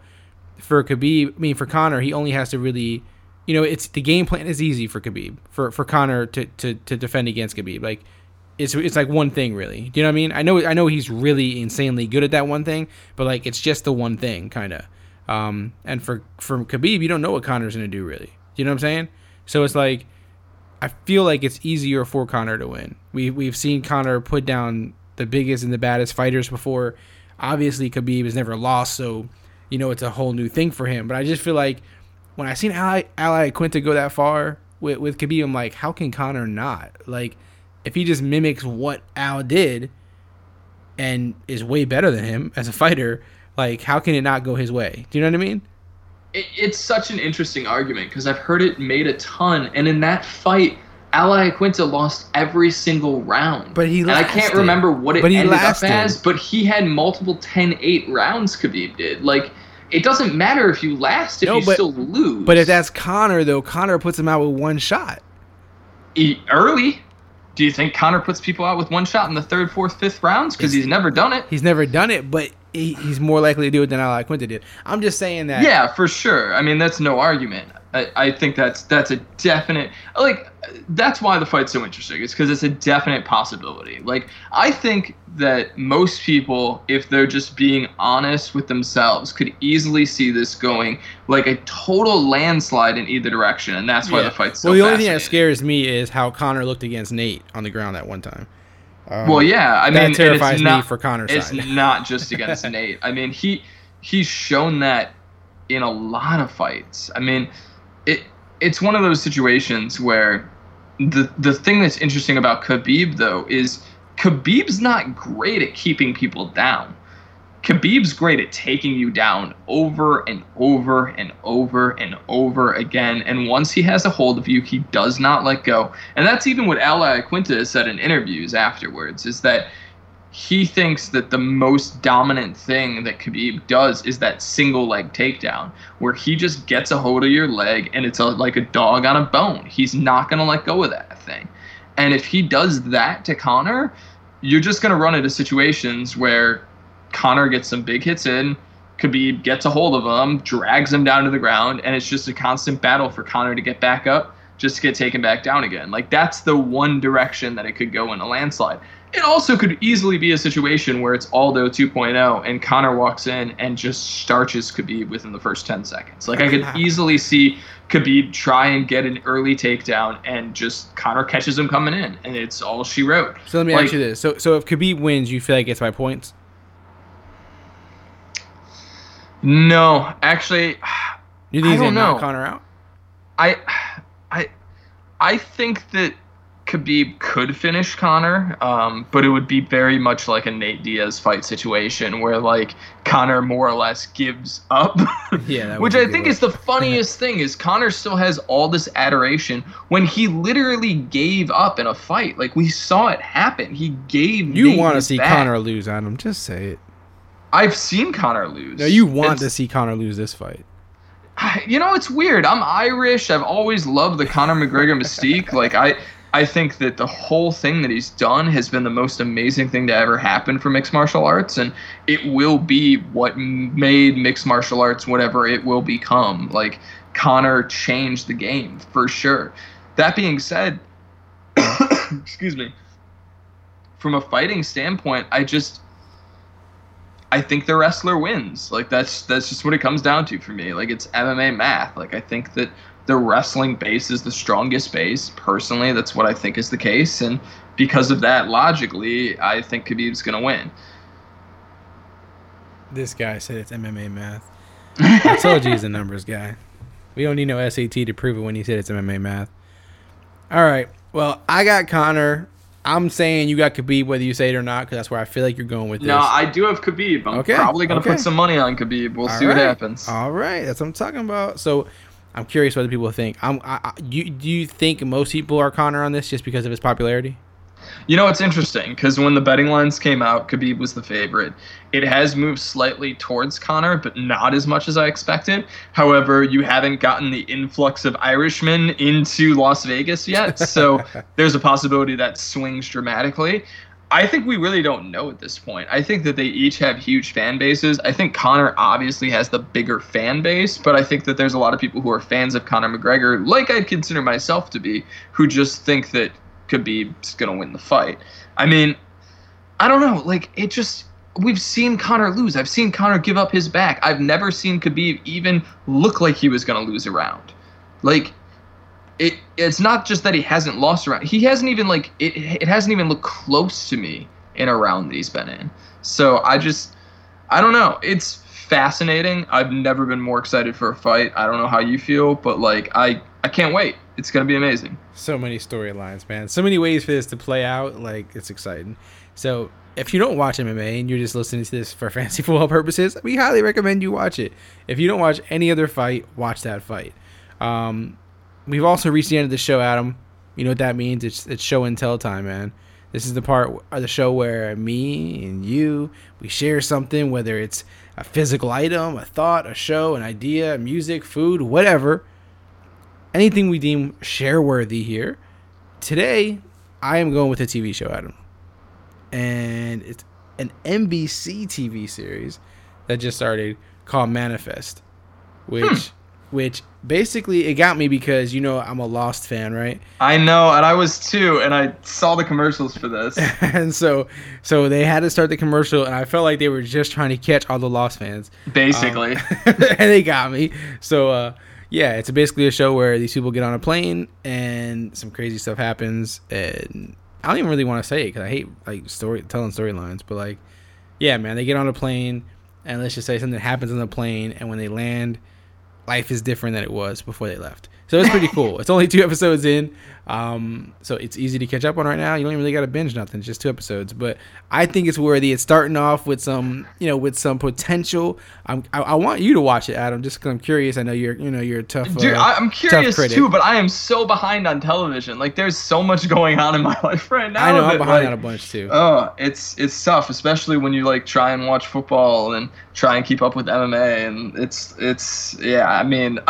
for Khabib, I mean for Conor, he only has to really you know, it's the game plan is easy for Khabib for for Conor to to to defend against Khabib. Like it's it's like one thing really. Do you know what I mean? I know I know he's really insanely good at that one thing, but like it's just the one thing kind of. Um, and for for Khabib, you don't know what Conor's gonna do really. Do you know what I'm saying? So it's like I feel like it's easier for Conor to win. We we've seen Conor put down the biggest and the baddest fighters before. Obviously, Khabib has never lost, so you know it's a whole new thing for him. But I just feel like when I seen Ally, Al Iaquinta go that far with with Khabib, I'm like, how can Conor not? Like, if he just mimics what Al did and is way better than him as a fighter, like how can it not go his way? Do you know what I mean? It, it's such an interesting argument because I've heard it made a ton, and in that fight, Al Iaquinta lost every single round. But he and I can't remember what it But he ended lasted. up as, but he had multiple 10-8 rounds. Khabib did like. It doesn't matter if you last if No, you but- still lose. But if that's Conor though, Conor puts him out with one shot. E- early, do you think Conor puts people out with one shot in the third, fourth, fifth rounds? Because he's never done it. He's never done it, but he, he's more likely to do it than Al Iaquinta did. I'm just saying that. Yeah, for sure. I mean, that's no argument. I, I think that's that's a definite like that's why the fight's so interesting. It's because it's a definite possibility. Like I think that most people, if they're just being honest with themselves, could easily see this going like a total landslide in either direction, and that's why Yeah. the fight's so well, the only thing that scares me is how Conor looked against Nate on the ground at one time. Um, Well, yeah, I mean, and terrifies it's me for Conor's It's side. not just against Nate. I mean, he he's shown that in a lot of fights. I mean, it it's one of those situations where the the thing that's interesting about Khabib though is Khabib's not great at keeping people down. Khabib's great at taking you down over and over and over and over again. And once he has a hold of you, he does not let go. And that's even what Al Iaquinta said in interviews afterwards, is that he thinks that the most dominant thing that Khabib does is that single leg takedown, where he just gets a hold of your leg and it's a, like a dog on a bone. He's not going to let go of that thing. And if he does that to Conor, you're just going to run into situations where Conor gets some big hits in, Khabib gets a hold of him, drags him down to the ground, and it's just a constant battle for Conor to get back up, just to get taken back down again. Like that's the one direction that it could go in a landslide. It also could easily be a situation where it's Aldo 2.0 and Conor walks in and just starches Khabib within the first 10 seconds. Like I could easily see Khabib try and get an early takedown and just Conor catches him coming in and it's all she wrote. So let me Like- ask you this: so so if Khabib wins, you feel like it's by points? No, actually You think he's don't knock know. Conor out? I, I, I think that Khabib could finish Conor, um, but it would be very much like a Nate Diaz fight situation where like Conor more or less gives up. Yeah, which I think is the funniest thing is Conor still has all this adoration when he literally gave up in a fight. Like we saw it happen. He gave. You want to see back. Conor lose, Adam? Just say it. I've seen Conor lose. No, you want It's- to see Conor lose this fight. you know it's weird i'm irish i've always loved the conor mcgregor mystique like i i think that the whole thing that he's done has been the most amazing thing to ever happen for mixed martial arts and it will be what made mixed martial arts whatever it will become like conor changed the game for sure that being said excuse me from a fighting standpoint i just I think the wrestler wins. Like that's that's just what it comes down to for me. Like it's MMA math. Like I think that the wrestling base is the strongest base. Personally, that's what I think is the case, and because of that, logically, I think Khabib's gonna win. This guy said it's MMA math. I told you he's a numbers guy. We don't need no SAT to prove it when he said it's MMA math. All right. Well, I got Conor. I'm saying you got Khabib whether you say it or not because that's where I feel like you're going with this. No, I do have Khabib. I'm Okay, probably gonna okay. put some money on Khabib. We'll All see what happens. All right, that's what I'm talking about. So, I'm curious what other people think. I'm. I, I, you, do you think most people are Conor on this just because of his popularity? You know, it's interesting because when the betting lines came out, Khabib was the favorite. It has moved slightly towards Conor, but not as much as I expected. However, you haven't gotten the influx of Irishmen into Las Vegas yet, so there's a possibility that swings dramatically. I think we really don't know at this point. I think that they each have huge fan bases. I think Conor obviously has the bigger fan base, but I think that there's a lot of people who are fans of Conor McGregor, like I'd consider myself to be, who just think that Khabib's gonna win the fight. I mean, I don't know. Like it just we've seen Conor lose. I've seen Conor give up his back. I've never seen Khabib even look like he was gonna lose a round. Like it it's not just that he hasn't lost around. He hasn't even like it. It hasn't even looked close to me in a round that he's been in. So I just, I don't know. It's fascinating. I've never been more excited for a fight. I don't know how you feel, but like I, I can't wait. It's gonna be amazing. So many storylines, man. So many ways for this to play out. Like it's exciting. So if you don't watch MMA and you're just listening to this for fantasy football purposes, we highly recommend you watch it. If you don't watch any other fight, watch that fight. Um, we've also reached the end of the show, Adam. You know what that means? It's it's show and tell time, man. This is the part of the show where me and you we share something, whether it's a physical item, a thought, a show, an idea, music, food, whatever. Anything we deem share worthy here. Today, I am going with a TV show, Adam. And it's an NBC TV series that just started called Manifest, which hmm. Which basically it got me because you know I'm a Lost fan, right? I know, and I was too, and I saw the commercials for this. and so so they had to start the commercial and I felt like they were just trying to catch all the Lost fans. Basically, Um, and they got me. So uh yeah, it's basically a show where these people get on a plane and some crazy stuff happens and I don't even really want to say it cuz I hate like story telling storylines, but like yeah, man, they get on a plane and let's just say something happens on the plane and when they land life is different than it was before they left. So it's pretty cool. It's only two episodes in, um, so it's easy to catch up on right now. You don't even really got to binge nothing; it's just two episodes. But I think it's worthy. It's starting off with some, you know, with some potential. I'm, I, I want you to watch it, Adam, just because I'm curious. I know you're, you know, you're a tough. Dude, uh, I'm curious too, but I am so behind on television. Like, there's so much going on in my life right now. I know I'm behind like, on a bunch too. Oh, it's it's tough, especially when you like try and watch football and try and keep up with MMA, and it's it's yeah. I mean,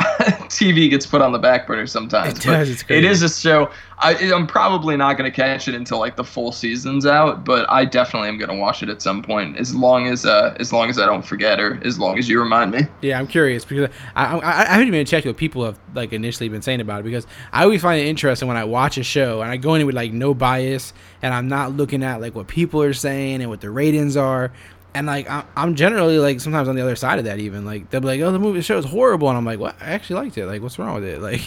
TV gets put on the back burner sometimes. It does, it's crazy. is a show. I, I'm probably not going to catch it until like the full season's out, but I definitely am going to watch it at some point, as long as uh as long as I don't forget or as long as you remind me. Yeah, I'm curious because I, I, I haven't even checked what people have like initially been saying about it because I always find it interesting when I watch a show and I go in with like no bias and I'm not looking at like what people are saying and what the ratings are. And like I'm, I'm generally like sometimes on the other side of that even like they'll be like oh the movie the show is horrible and I'm like what I actually liked it like what's wrong with it like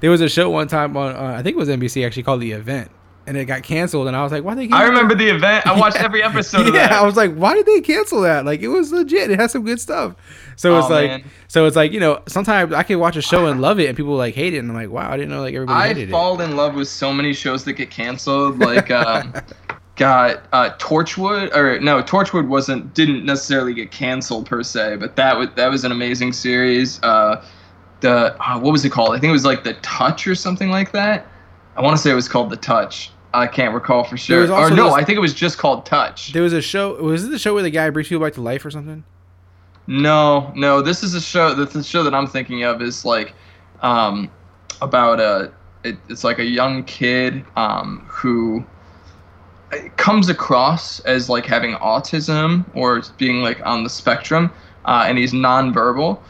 there was a show one time on uh, I think it was NBC actually called The Event and it got canceled and I was like why they I remember the event. I watched every episode of yeah, that. I was like, why did they cancel that? Like, it was legit. It had some good stuff. So it's Oh, like, man. so it's like, you know, sometimes I can watch a show and love it, and people like hate it, and I'm like, wow, I didn't know like everybody I fall in love with so many shows that get canceled. Like, um, got uh, Torchwood, or no, Torchwood wasn't didn't necessarily get canceled per se, but that was that was an amazing series. Uh, the uh, what was it called? I think it was like the Touch or something like that. I want to say it was called the Touch. I can't recall for sure. Or no, this- I think it was just called Touch. There was a show. Was it the show where the guy brings people back to life or something? No, no. This is a show. The, the show that I'm thinking of is like um, about a. It, it's like a young kid um, who comes across as like having autism or being like on the spectrum, uh, and he's nonverbal.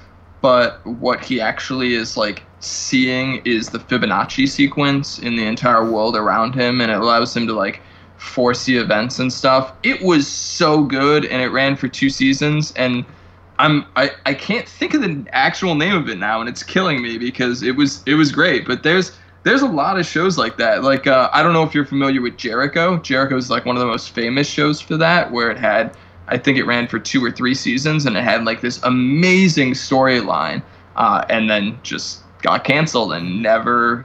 But what he actually is like seeing is the Fibonacci sequence in the entire world around him, and it allows him to like foresee events and stuff. It was so good, and it ran for two seasons, and I'm I, I can't think of the actual name of it now, and it's killing me because it was it was great. But there's there's a lot of shows like that. Like uh, I don't know if you're familiar with Jericho. Jericho is like one of the most famous shows for that, where it had I think it ran for two or three seasons, and it had like this amazing storyline, uh, and then just got canceled and never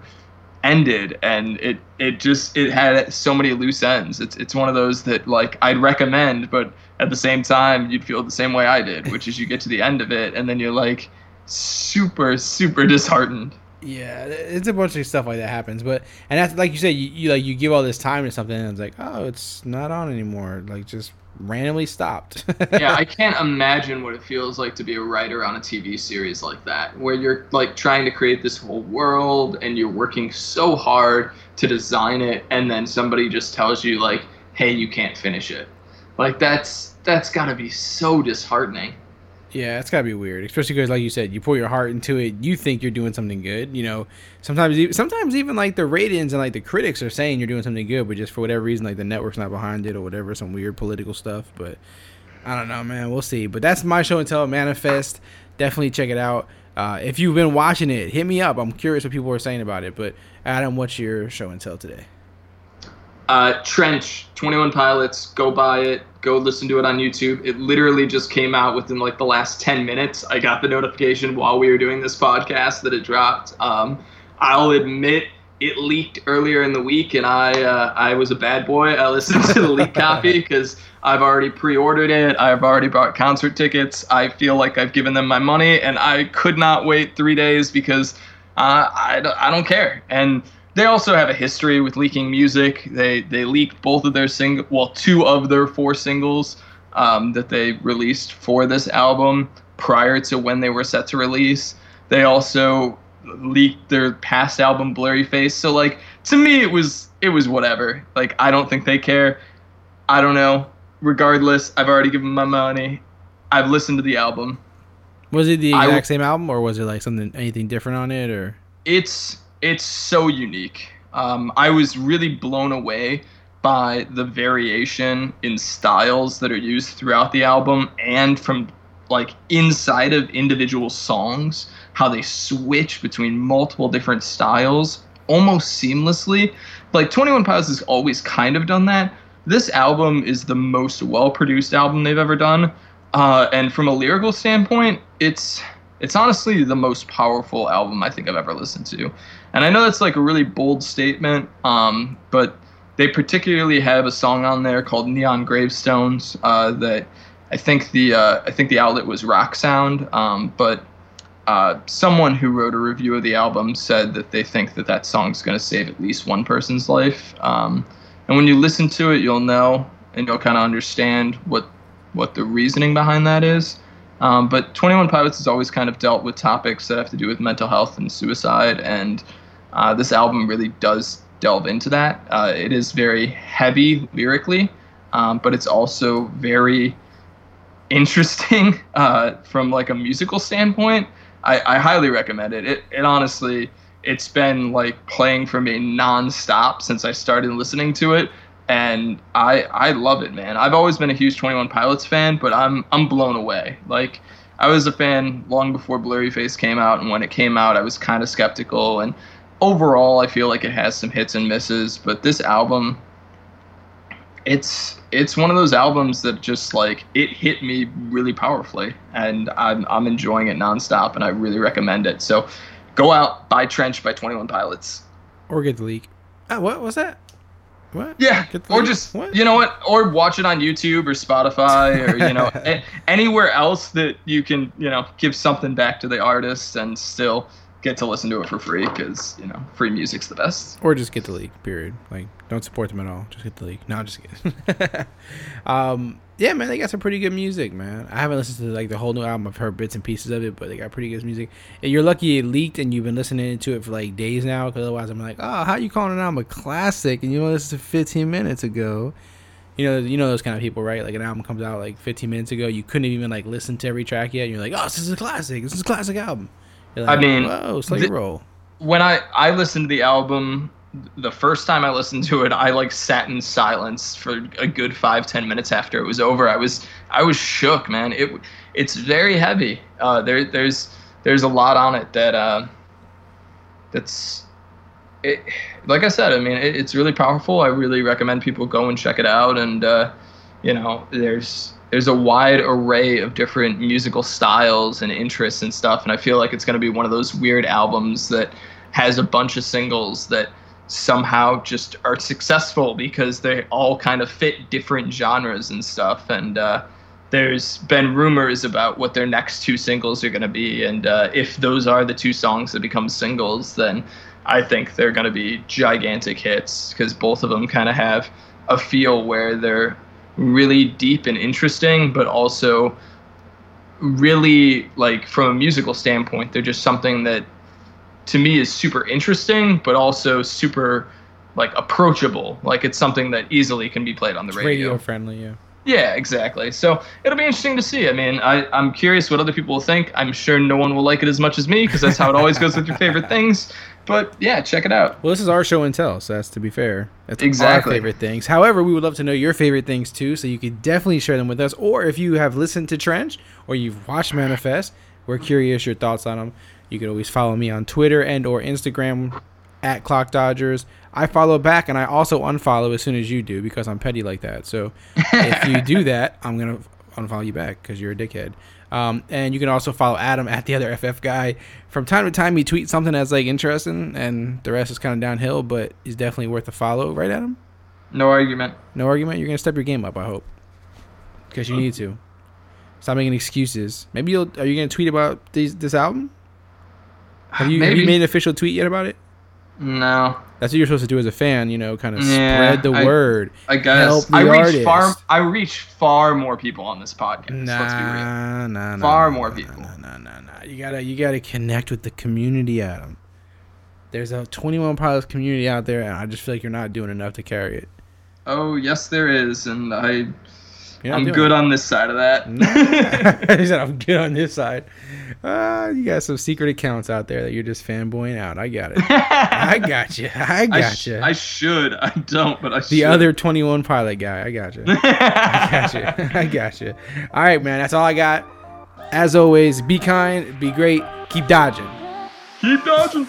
ended and it it just it had so many loose ends it's it's one of those that like I'd recommend but at the same time you'd feel the same way I did which is you get to the end of it and then you're like super super disheartened Yeah, it's a bunch of stuff like that happens, but and that's like you said, you, you like you give all this time to something, and it's like, oh, it's not on anymore. Like just randomly stopped. yeah I can't imagine what it feels like to be a writer on a TV series like that where you're like trying to create this whole world and you're working so hard to design it and then somebody just tells you like hey you can't finish it like that's that's got to be so disheartening Yeah, it's gotta be weird, especially because, like you said, you pour your heart into it. You think you're doing something good. You know, sometimes, sometimes even like the ratings and like the critics are saying you're doing something good, but just for whatever reason, like the network's not behind it or whatever, some weird political stuff. But I don't know, man. We'll see. But that's my show and tell. Manifest. Definitely check it out. Uh, if you've been watching it, hit me up. I'm curious what people are saying about it. But Adam, what's your show and tell today? Uh, Trench, 21 Pilots, go buy it. Go listen to it on YouTube. It literally just came out within like the last 10 minutes. I got the notification while we were doing this podcast that it dropped. Um, I'll admit it leaked earlier in the week, and I uh, I was a bad boy. I listened to the leak copy because I've already pre-ordered it. I've already bought concert tickets. I feel like I've given them my money, and I could not wait three days because uh, I, I don't care. And they also have a history with leaking music. They they leaked both of their sing well two of their four singles um, that they released for this album prior to when they were set to release. They also leaked their past album Blurry Face. So like to me it was it was whatever. Like I don't think they care. I don't know. Regardless, I've already given my money. I've listened to the album. Was it the exact w- same album, or was it like something anything different on it, or? it's it's so unique. Um, I was really blown away by the variation in styles that are used throughout the album and from like inside of individual songs, how they switch between multiple different styles almost seamlessly. Like 21 Pilots has always kind of done that. This album is the most well produced album they've ever done. Uh, and from a lyrical standpoint, it's it's honestly the most powerful album I think I've ever listened to. And I know that's like a really bold statement, um, but they particularly have a song on there called Neon Gravestones uh, that I think the uh, I think the outlet was Rock Sound, um, but uh, someone who wrote a review of the album said that they think that that song's going to save at least one person's life. Um, and when you listen to it, you'll know and you'll kind of understand what what the reasoning behind that is. Um, but 21 Pilots has always kind of dealt with topics that have to do with mental health and suicide, and uh, this album really does delve into that. Uh, it is very heavy lyrically, um, but it's also very interesting uh, from like a musical standpoint. I, I highly recommend it. It, it honestly, it's been like playing for me nonstop since I started listening to it, and I I love it, man. I've always been a huge Twenty One Pilots fan, but I'm I'm blown away. Like I was a fan long before Blurry Face came out, and when it came out, I was kind of skeptical. And overall, I feel like it has some hits and misses, but this album, it's it's one of those albums that just like it hit me really powerfully, and I'm I'm enjoying it nonstop, and I really recommend it. So go out buy Trench by Twenty One Pilots. Or get the leak. Ah, what was that? What? Yeah, the or just What? you know what, or watch it on YouTube or Spotify or you know a- anywhere else that you can you know give something back to the artist and still get to listen to it for free because you know free music's the best. Or just get the leak. Period. Like, don't support them at all. Just get the leak. No, I'm just kidding. um, yeah, man, they got some pretty good music, man. I haven't listened to like the whole new album. I've heard bits and pieces of it, but they got pretty good music. And you're lucky it leaked and you've been listening to it for like days now. Because otherwise, I'm like, oh, how you calling an album a classic and you only listened to 15 minutes ago? You know, you know those kind of people, right? Like an album comes out like 15 minutes ago, you couldn't even like listen to every track yet. And you're like, oh, this is a classic. This is a classic album. You're I mean, slow the- roll. When I I listened to the album, the first time I listened to it, I like sat in silence for a good five ten minutes after it was over. I was I was shook, man. It it's very heavy. Uh, there there's there's a lot on it that uh, that's it, like I said, I mean, it, it's really powerful. I really recommend people go and check it out. And uh, you know, there's there's a wide array of different musical styles and interests and stuff. And I feel like it's to be one of those weird albums that has a bunch of singles that somehow just are successful because they all kind of fit different genres and stuff. And uh, there's been rumors about what their next two singles are going to be, and uh, if those are the two songs that become singles, then I think they're going to be gigantic hits because both of them kind of have a feel where they're really deep and interesting, but also really like from a musical standpoint, they're just something that to me is super interesting, but also super like approachable. Like it's something that easily can be played on the radio. radio friendly, yeah. Yeah, exactly. So it'll be interesting to see. I mean, I, I'm curious what other people will think. I'm sure no one will like it as much as me because that's how it always goes with your favorite things. But yeah, check it out. Well, this is our show and tell, so that's to be fair. That's Exactly. our favorite things. However, we would love to know your favorite things too, so you could definitely share them with us. Or if you have listened to Trench or you've watched Manifest, We're curious your thoughts on them. You can always follow me on Twitter and or Instagram at Clock Dodgers. I follow back and I also unfollow as soon as you do because I'm petty like that. So if you do that, I'm gonna unfollow you back because you're a dickhead. Um, and you can also follow Adam at the other FF guy. From time to time, he tweets something that's like interesting, and the rest is kind of downhill, but he's definitely worth a follow, right, Adam? No argument. No argument. You're gonna step your game up. I hope, because you need to. Stop making excuses. Maybe you'll. Are you gonna tweet about these, this album? Have you, have you made an official tweet yet about it? No, That's what you're supposed to do as a fan. You know, kind of Yeah, spread the I- word. I guess Help the I reach artist. far. I reach far more people on this podcast. Nah, Let's be real. nah, nah. Far nah, more nah, people. Nah, nah, nah, nah. You gotta, you gotta connect with the community, Adam. There's a 21 Pilots community out there, and I just feel like you're not doing enough to carry it. Oh yes, there is, and I You're I'm good it. on this side of that. he said, "I'm good on this side." Uh, you got some secret accounts out there that you're just fanboying out. I got it. I got you. I I, got sh- you. I should. I don't, but I the other 21 pilot guy. I got you. I got you. I got you. All right, man. That's all I got. As always, be kind, be great, keep dodging. Keep dodging.